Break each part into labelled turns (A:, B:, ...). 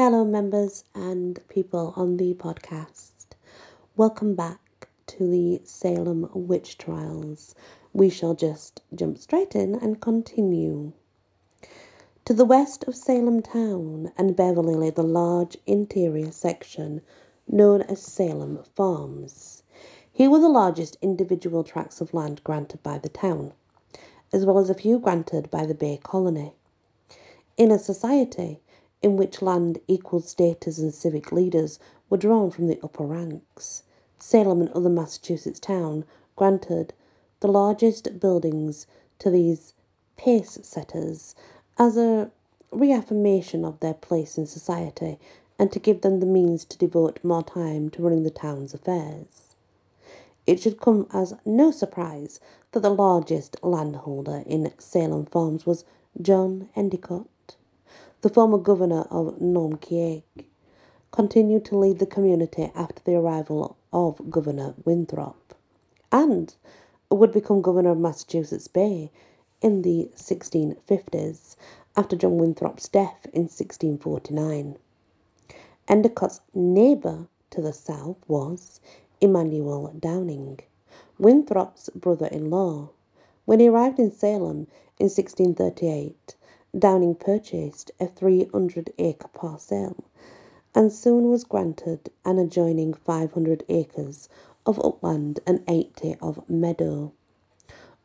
A: Hello, members and people on the podcast. Welcome back to the Salem witch trials. We shall just jump straight in and continue. To the west of Salem town and Beverly lay the large interior section known as Salem Farms. Here were the largest individual tracts of land granted by the town, as well as a few granted by the Bay Colony. In a society in which land equal status and civic leaders were drawn from the upper ranks, Salem and other Massachusetts towns granted the largest buildings to these pace setters as a reaffirmation of their place in society and to give them the means to devote more time to running the town's affairs. It should come as no surprise that the largest landholder in Salem Farms was John Endicott. The former governor of Naumkeag continued to lead the community after the arrival of Governor Winthrop and would become governor of Massachusetts Bay in the 1650s after John Winthrop's death in 1649. Endicott's neighbour to the south was Emmanuel Downing, Winthrop's brother in law. When he arrived in Salem in 1638, Downing purchased a 300 acre parcel and soon was granted an adjoining 500 acres of upland and 80 of meadow.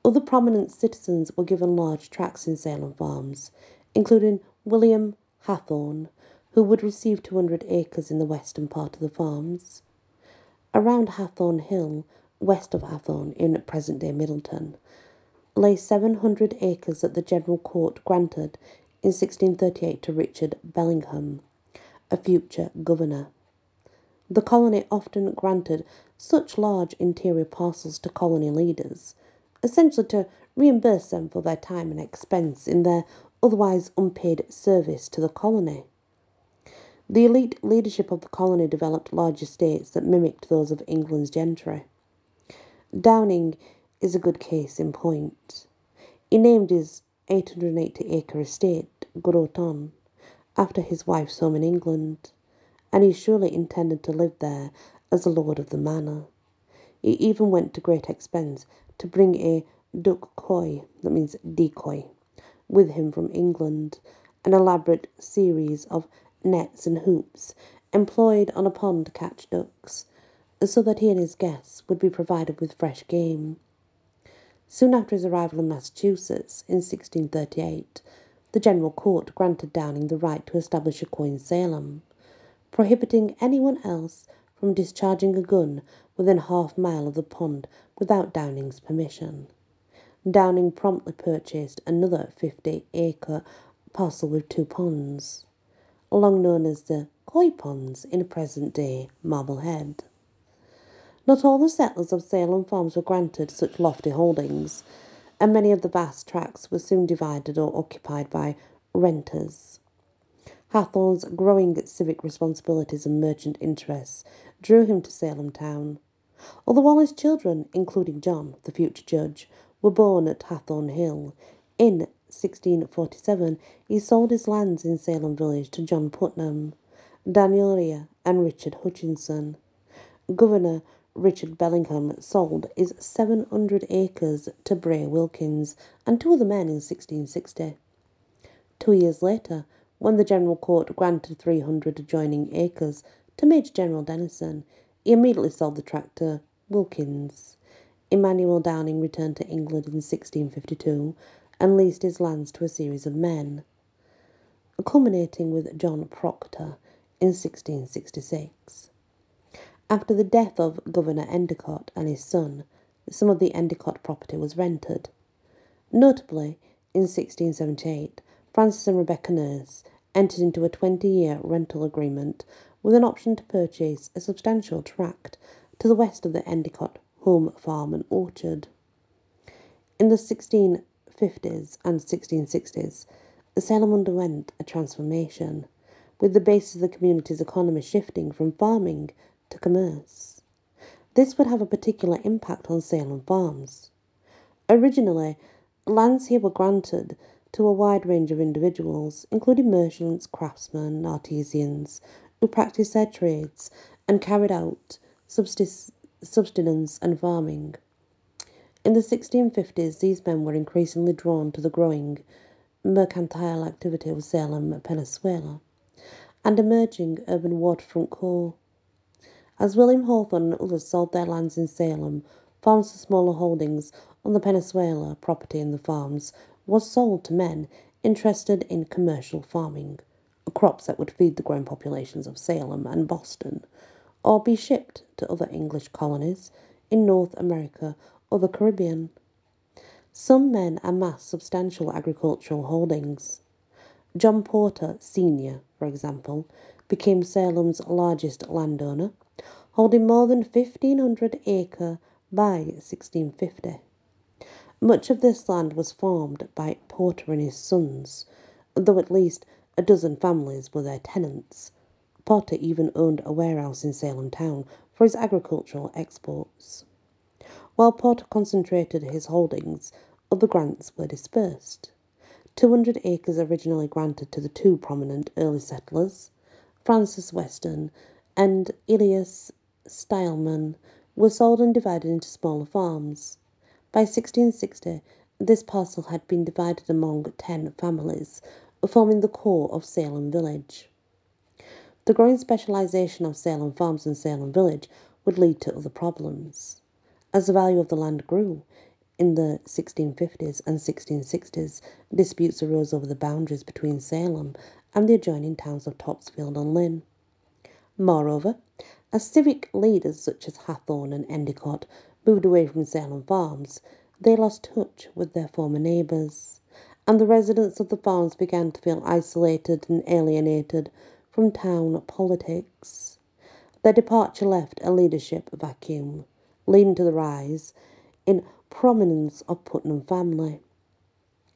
A: Other prominent citizens were given large tracts in Salem farms, including William Hathorne, who would receive 200 acres in the western part of the farms. Around Hathorne Hill, west of Hathorne in present day Middleton, lay 700 acres that the General Court granted in 1638 to Richard Bellingham, a future governor. The colony often granted such large interior parcels to colony leaders, essentially to reimburse them for their time and expense in their otherwise unpaid service to the colony. The elite leadership of the colony developed large estates that mimicked those of England's gentry. Downing is a good case in point. He named his 880 acre estate Groton after his wife's home in England, and he surely intended to live there as the lord of the manor. He even went to great expense to bring a duck coy, that means decoy, with him from England, an elaborate series of nets and hoops employed on a pond to catch ducks, so that he and his guests would be provided with fresh game. Soon after his arrival in Massachusetts in 1638, the General Court granted Downing the right to establish a coin Salem, prohibiting anyone else from discharging a gun within half mile of the pond without Downing's permission. Downing promptly purchased another 50 acre parcel with two ponds long known as the Coy Ponds in present day Marblehead. Not all the settlers of Salem farms were granted such lofty holdings, and many of the vast tracts were soon divided or occupied by renters. Hathorne's growing civic responsibilities and merchant interests drew him to Salem town. Although all his children, including John, the future judge, were born at Hathorne Hill in 1647, he sold his lands in Salem Village to John Putnam, Daniel Rea, and Richard Hutchinson. Governor Richard Bellingham sold his 700 acres to Bray Wilkins and two other men in 1660. Two years later, when the General Court granted 300 adjoining acres to Major General Denison, he immediately sold the tract to Wilkins. Emmanuel Downing returned to England in 1652 and leased his lands to a series of men, culminating with John Proctor in 1666. After the death of Governor Endicott and his son, some of the Endicott property was rented. Notably, in 1678, Francis and Rebecca Nurse entered into a 20 year rental agreement with an option to purchase a substantial tract to the west of the Endicott home farm and orchard. In the 1650s and 1660s, the Salem underwent a transformation, with the base of the community's economy shifting from farming to commerce. This would have a particular impact on Salem farms. Originally, lands here were granted to a wide range of individuals, including merchants, craftsmen, artisans, who practiced their trades and carried out subsistence and farming. In the 1650s, these men were increasingly drawn to the growing mercantile activity of Salem Peninsula and emerging urban waterfront core. As William Hathorne and others sold their lands in Salem, farms for smaller holdings on the Peninsula property in the farms was sold to men interested in commercial farming, crops that would feed the growing populations of Salem and Boston, or be shipped to other English colonies in North America or the Caribbean. Some men amassed substantial agricultural holdings. John Porter, Sr., for example, became Salem's largest landowner, holding more than 1,500 acre by 1650. Much of this land was farmed by Porter and his sons, though at least a dozen families were their tenants. Porter even owned a warehouse in Salem town for his agricultural exports. While Porter concentrated his holdings, other grants were dispersed. 200 acres originally granted to the two prominent early settlers, Francis Weston and Elias Stileman, were sold and divided into smaller farms. By 1660, this parcel had been divided among ten families, forming the core of Salem Village. The growing specialization of Salem Farms and Salem Village would lead to other problems. As the value of the land grew, in the 1650s and 1660s, disputes arose over the boundaries between Salem and the adjoining towns of Topsfield and Lynn. Moreover, as civic leaders such as Hathorne and Endicott moved away from Salem farms, they lost touch with their former neighbours, and the residents of the farms began to feel isolated and alienated from town politics. Their departure left a leadership vacuum, leading to the rise in prominence of Putnam family.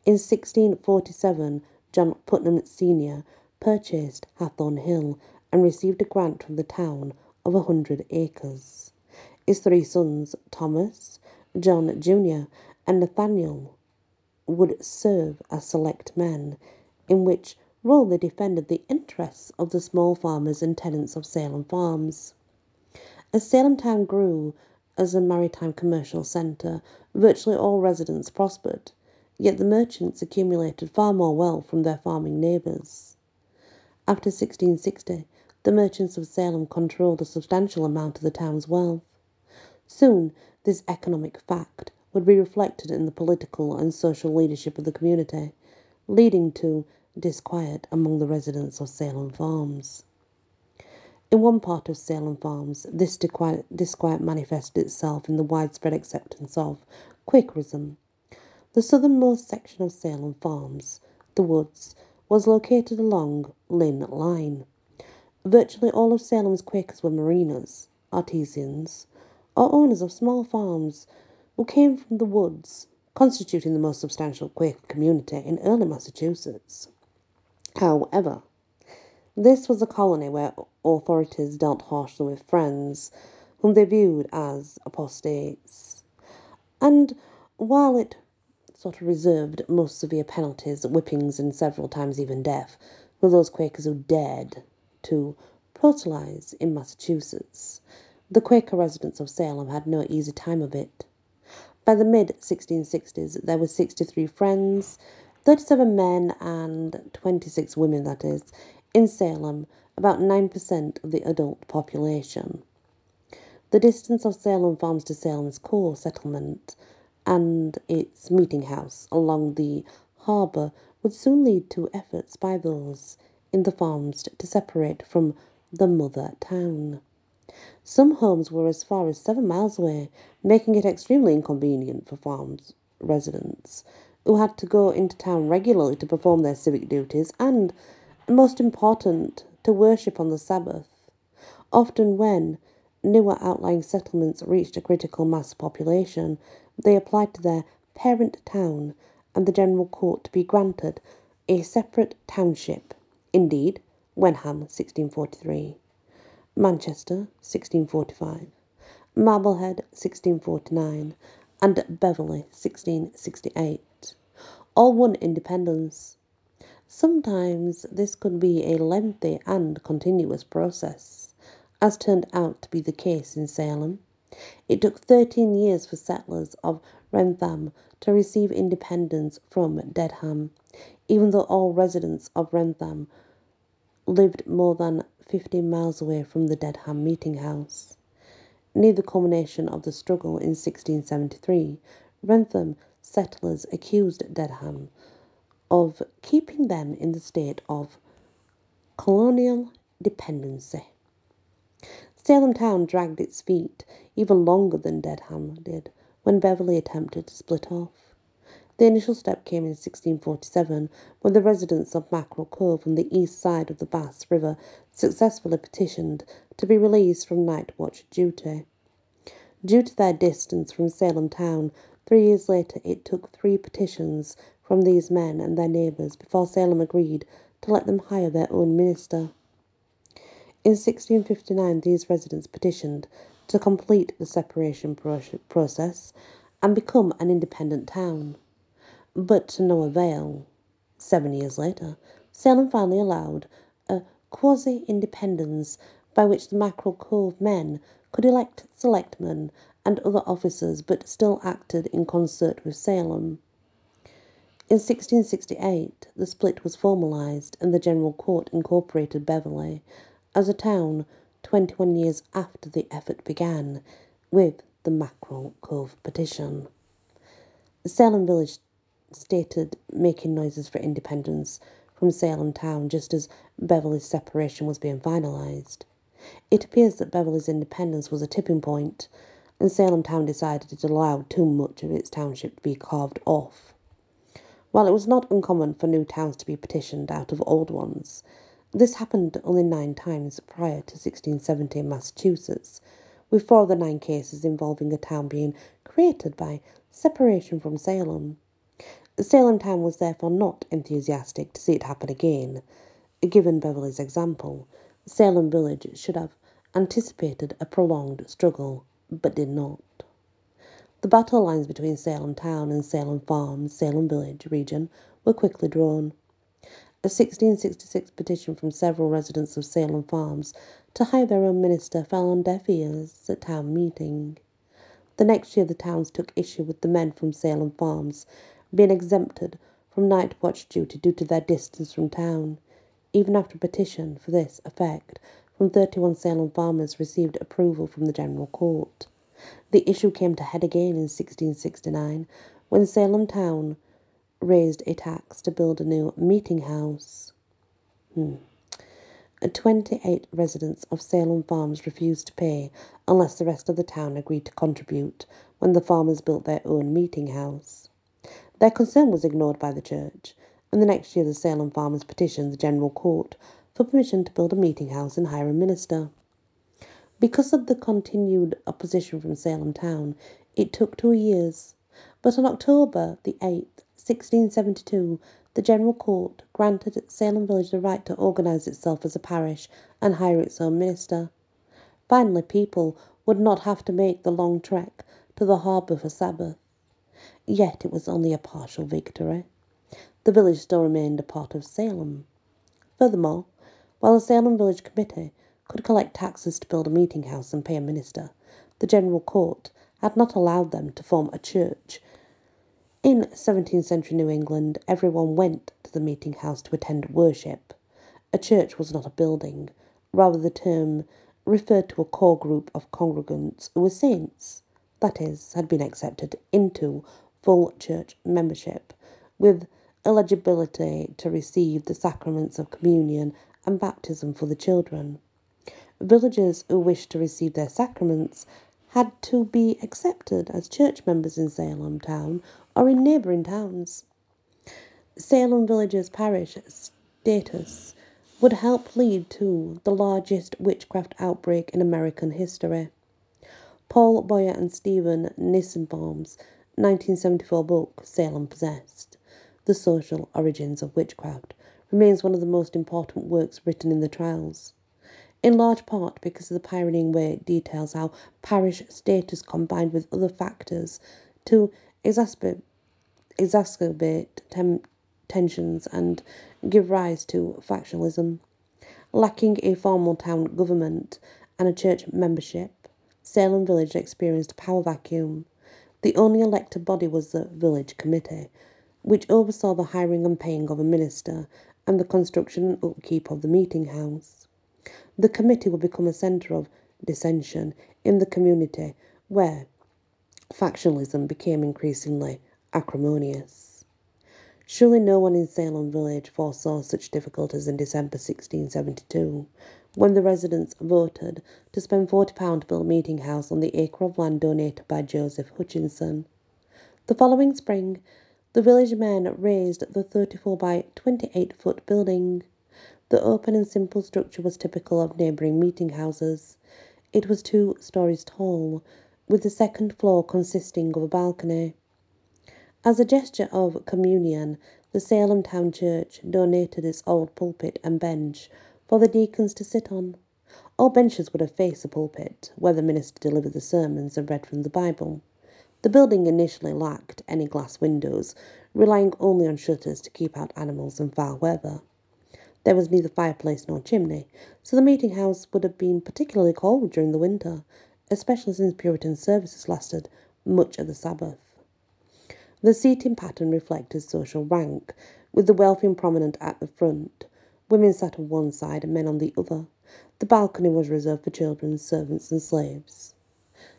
A: In 1647, John Putnam Sr. purchased Hathorne Hill and received a grant from the town of a hundred acres. His three sons, Thomas, John Jr., and Nathaniel, would serve as select men, in which role they defended the interests of the small farmers and tenants of Salem farms. As Salem town grew as a maritime commercial centre, virtually all residents prospered, yet the merchants accumulated far more wealth from their farming neighbours. After 1660, the merchants of Salem controlled a substantial amount of the town's wealth. Soon, this economic fact would be reflected in the political and social leadership of the community, leading to disquiet among the residents of Salem Farms. In one part of Salem Farms, this disquiet, disquiet manifested itself in the widespread acceptance of Quakerism. The southernmost section of Salem Farms, the Woods, was located along Lynn Line. Virtually all of Salem's Quakers were mariners, artisans, or owners of small farms who came from the woods, constituting the most substantial Quaker community in early Massachusetts. However, this was a colony where authorities dealt harshly with friends whom they viewed as apostates. And while it sort of reserved most severe penalties, whippings, and several times even death for those Quakers who dared to proselytize in Massachusetts, the Quaker residents of Salem had no easy time of it. By the mid 1660s, there were 63 friends, 37 men, and 26 women, that is, in Salem, about 9% of the adult population. The distance of Salem Farms to Salem's core settlement and its meeting house along the harbour would soon lead to efforts by those in the farms to separate from the mother town. Some homes were as far as seven miles away, making it extremely inconvenient for farms residents who had to go into town regularly to perform their civic duties and, most important, to worship on the Sabbath. Often, when newer outlying settlements reached a critical mass population, they applied to their parent town and the General Court to be granted a separate township. Indeed, Wenham, 1643. Manchester, 1645, Marblehead, 1649, and Beverley, 1668. all won independence. Sometimes this could be a lengthy and continuous process, as turned out to be the case in Salem. It took 13 years for settlers of Wrentham to receive independence from Dedham, even though all residents of Wrentham lived more than 15 miles away from the Dedham meeting house. Near the culmination of the struggle in 1673, Wrentham settlers accused Dedham of keeping them in the state of colonial dependency. Salem town dragged its feet even longer than Dedham did when Beverley attempted to split off. The initial step came in 1647 when the residents of Mackerel Cove on the east side of the Bass River successfully petitioned to be released from night watch duty. Due to their distance from Salem town, three years later it took three petitions from these men and their neighbours before Salem agreed to let them hire their own minister. In 1659, these residents petitioned to complete the separation process and become an independent town but to no avail. Seven years later, Salem finally allowed a quasi independence by which the Mackerel Cove men could elect selectmen and other officers but still acted in concert with Salem. In 1668, the split was formalised and the General Court incorporated Beverley as a town 21 years after the effort began with the Mackerel Cove petition. Salem Village stated making noises for independence from Salem town just as Beverly's separation was being finalised. It appears that Beverly's independence was a tipping point, and Salem town decided it allowed too much of its township to be carved off. While it was not uncommon for new towns to be petitioned out of old ones, this happened only nine times prior to 1670 in Massachusetts, with four of the nine cases involving a town being created by separation from Salem. Salem Town was therefore not enthusiastic to see it happen again. Given Beverley's example, Salem Village should have anticipated a prolonged struggle, but did not. The battle lines between Salem Town and Salem Farm, Salem Village region were quickly drawn. A 1666 petition from several residents of Salem Farms to hire their own minister fell on deaf ears at town meeting. The next year, the towns took issue with the men from Salem Farms being exempted from night watch duty due to their distance from town. Even after a petition for this effect from 31 Salem farmers received approval from the General Court. The issue came to head again in 1669 when Salem town raised a tax to build a new meeting house. Hmm. 28 residents of Salem Farms refused to pay unless the rest of the town agreed to contribute when the farmers built their own meeting house. Their concern was ignored by the church, and the next year the Salem farmers petitioned the General Court for permission to build a meeting house and hire a minister. Because of the continued opposition from Salem town, it took two years, but on October the 8th, 1672, the General Court granted Salem Village the right to organise itself as a parish and hire its own minister. Finally, people would not have to make the long trek to the harbour for Sabbath. Yet it was only a partial victory. The village still remained a part of Salem. Furthermore, while the Salem Village Committee could collect taxes to build a meeting house and pay a minister, the General Court had not allowed them to form a church. In 17th century New England, everyone went to the meeting house to attend worship. A church was not a building, rather, the term referred to a core group of congregants who were saints, that is, had been accepted into full church membership, with eligibility to receive the sacraments of communion and baptism for the children. Villagers who wished to receive their sacraments had to be accepted as church members in Salem town or in neighbouring towns. Salem Village's parish status would help lead to the largest witchcraft outbreak in American history. Paul Boyer and Stephen Nissenbaum's 1974 book, Salem Possessed The Social Origins of Witchcraft, remains one of the most important works written in the trials. In large part because of the pioneering way it details how parish status combined with other factors to exacerbate, exacerbate tem- tensions and give rise to factionalism. Lacking a formal town government and a church membership, Salem Village experienced a power vacuum. The only elected body was the village committee, which oversaw the hiring and paying of a minister and the construction and upkeep of the meeting house. The committee would become a centre of dissension in the community where factionalism became increasingly acrimonious. Surely no one in Salem village foresaw such difficulties in December 1672, when the residents voted to spend £40 to build a meeting house on the acre of land donated by Joseph Hutchinson. The following spring, the village men raised the 34 by 28 foot building. The open and simple structure was typical of neighbouring meeting houses. It was two stories tall, with the second floor consisting of a balcony. As a gesture of communion, the Salem Town Church donated its old pulpit and bench for the deacons to sit on. All benches would have faced the pulpit, where the minister delivered the sermons and read from the Bible. The building initially lacked any glass windows, relying only on shutters to keep out animals and foul weather. There was neither fireplace nor chimney, so the meeting house would have been particularly cold during the winter, especially since Puritan services lasted much of the Sabbath. The seating pattern reflected social rank, with the wealthy and prominent at the front. Women sat on one side and men on the other. The balcony was reserved for children, servants, and slaves.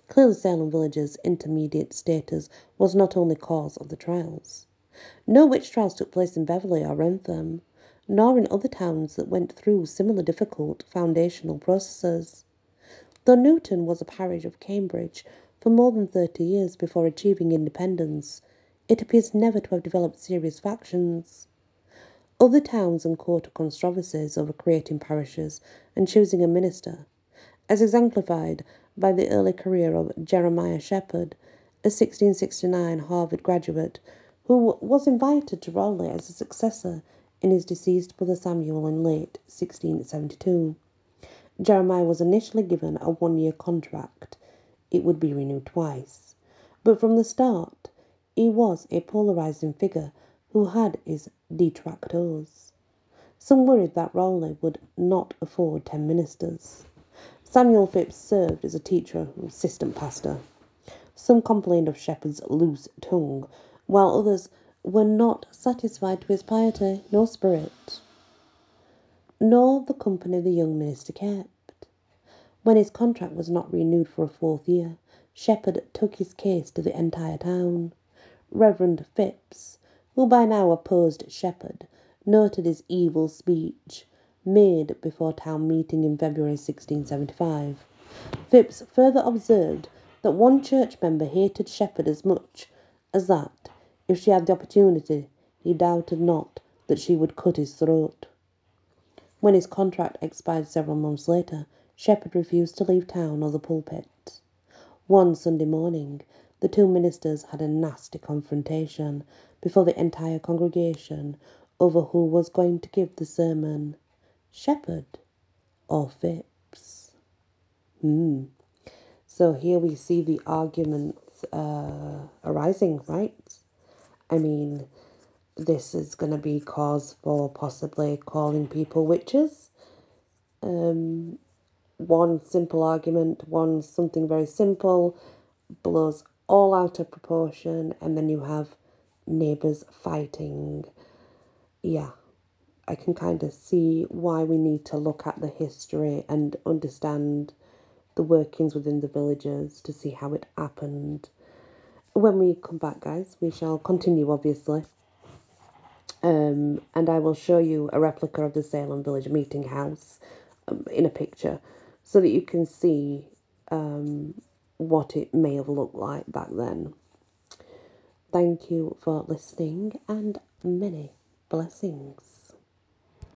A: Clearly, Salem Village's intermediate status was not only cause of the trials. No witch trials took place in Beverley or Wrentham, nor in other towns that went through similar difficult foundational processes. Though Newton was a parish of Cambridge for more than thirty years before achieving independence, it appears never to have developed serious factions. Other towns and encountered controversies over creating parishes and choosing a minister, as exemplified by the early career of Jeremiah Shepard, a 1669 Harvard graduate who was invited to Rowley as a successor in his deceased brother Samuel in late 1672. Jeremiah was initially given a one year contract. It would be renewed twice. But from the start, he was a polarizing figure who had his detractors. Some worried that Rowley would not afford ten ministers. Samuel Phipps served as a teacher and assistant pastor. Some complained of Shepard's loose tongue, while others were not satisfied with his piety nor spirit, nor the company the young minister kept. When his contract was not renewed for a fourth year, Shepard took his case to the entire town. Reverend Phipps, who by now opposed Shepard, noted his evil speech made before town meeting in February 1675. Phipps further observed that one church member hated Shepard as much as that, if she had the opportunity, he doubted not that she would cut his throat. When his contract expired several months later, Shepard refused to leave town or the pulpit. One Sunday morning, the two ministers had a nasty confrontation before the entire congregation over who was going to give the sermon Shepard or Phipps. Hmm. So here we see the arguments uh, arising, right? I mean, this is going to be cause for possibly calling people witches. Um, one simple argument, one something very simple, blows all out of proportion, and then you have neighbours fighting. Yeah, I can kind of see why we need to look at the history and understand the workings within the villages to see how it happened. When we come back, guys, we shall continue, obviously. Um, and I will show you a replica of the Salem Village meeting house um, in a picture so that you can see um, what it may have looked like back then. Thank you for listening and many blessings.